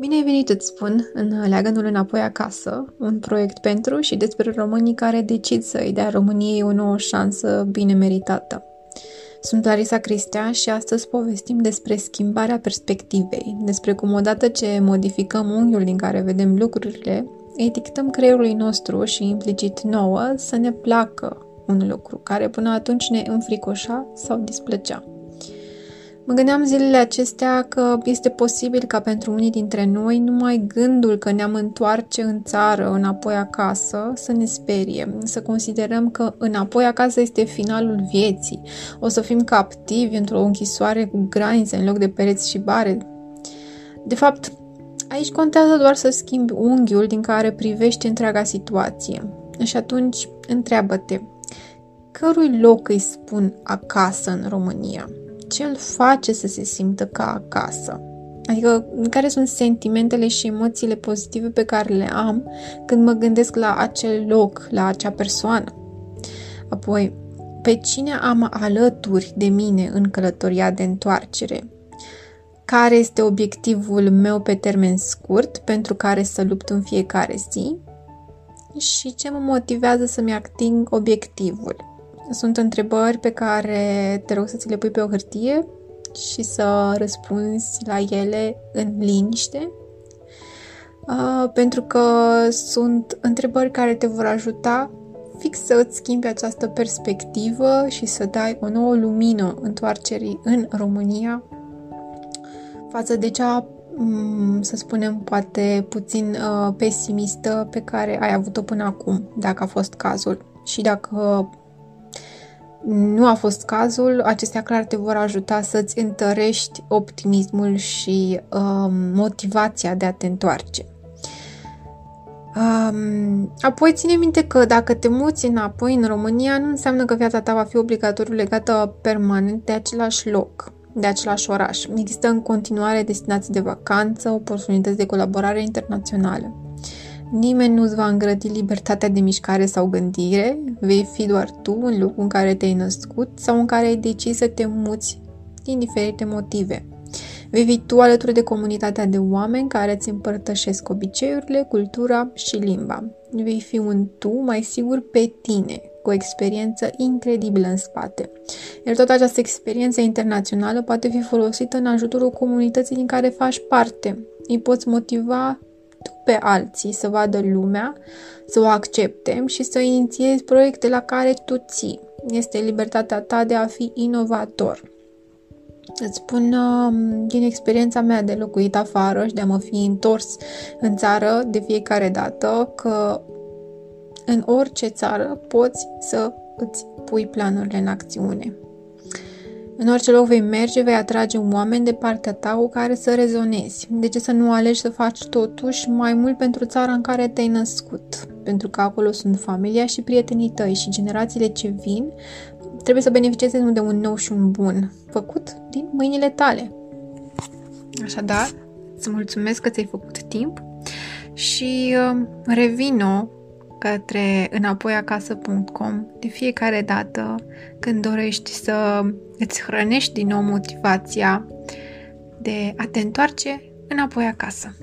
Bine ai venit, îți spun, în Leagănul înapoi acasă, un proiect pentru și despre românii care decid să îi dea României o nouă șansă bine meritată. Sunt Larisa Cristea și astăzi povestim despre schimbarea perspectivei, despre cum odată ce modificăm unghiul din care vedem lucrurile, îi dictăm creierului nostru și implicit nouă să ne placă un lucru care până atunci ne înfricoșa sau displăcea. Mă gândeam zilele acestea că este posibil ca pentru unii dintre noi numai gândul că ne-am întoarce în țară, înapoi acasă, să ne sperie, să considerăm că înapoi acasă este finalul vieții, o să fim captivi într-o închisoare cu granițe în loc de pereți și bare. De fapt, aici contează doar să schimbi unghiul din care privești întreaga situație. Și atunci, întreabă-te, cărui loc îi spun acasă în România? Ce îl face să se simtă ca acasă. Adică, care sunt sentimentele și emoțiile pozitive pe care le am când mă gândesc la acel loc, la acea persoană. Apoi, pe cine am alături de mine în călătoria de întoarcere? Care este obiectivul meu pe termen scurt pentru care să lupt în fiecare zi? Și ce mă motivează să-mi ating obiectivul? Sunt întrebări pe care te rog să ți le pui pe o hârtie și să răspunzi la ele în liniște, uh, pentru că sunt întrebări care te vor ajuta fix să îți schimbi această perspectivă și să dai o nouă lumină întoarcerii în România față de cea, mm, să spunem, poate puțin uh, pesimistă pe care ai avut-o până acum, dacă a fost cazul. Și dacă nu a fost cazul, acestea clar te vor ajuta să-ți întărești optimismul și um, motivația de a te întoarce. Um, apoi ține minte că dacă te muți înapoi în România, nu înseamnă că viața ta va fi obligatoriu legată permanent de același loc, de același oraș. Există în continuare destinații de vacanță, oportunități de colaborare internațională. Nimeni nu-ți va îngrădi libertatea de mișcare sau gândire, vei fi doar tu în locul în care te-ai născut sau în care ai decis să te muți din diferite motive. Vei fi tu alături de comunitatea de oameni care îți împărtășesc obiceiurile, cultura și limba. Vei fi un tu mai sigur pe tine, cu o experiență incredibilă în spate. Iar toată această experiență internațională poate fi folosită în ajutorul comunității din care faci parte. Îi poți motiva tu pe alții să vadă lumea, să o accepte și să inițiezi proiecte la care tu ții. Este libertatea ta de a fi inovator. Îți spun uh, din experiența mea de locuit afară și de a mă fi întors în țară de fiecare dată că în orice țară poți să îți pui planurile în acțiune. În orice loc vei merge, vei atrage un oameni de partea ta cu care să rezonezi. De ce să nu alegi să faci totuși mai mult pentru țara în care te-ai născut? Pentru că acolo sunt familia și prietenii tăi și generațiile ce vin trebuie să beneficieze nu de un nou și un bun, făcut din mâinile tale. Așadar, îți mulțumesc că ți-ai făcut timp și uh, revino către înapoiacasă.com de fiecare dată când dorești să îți hrănești din nou motivația de a te întoarce înapoi acasă.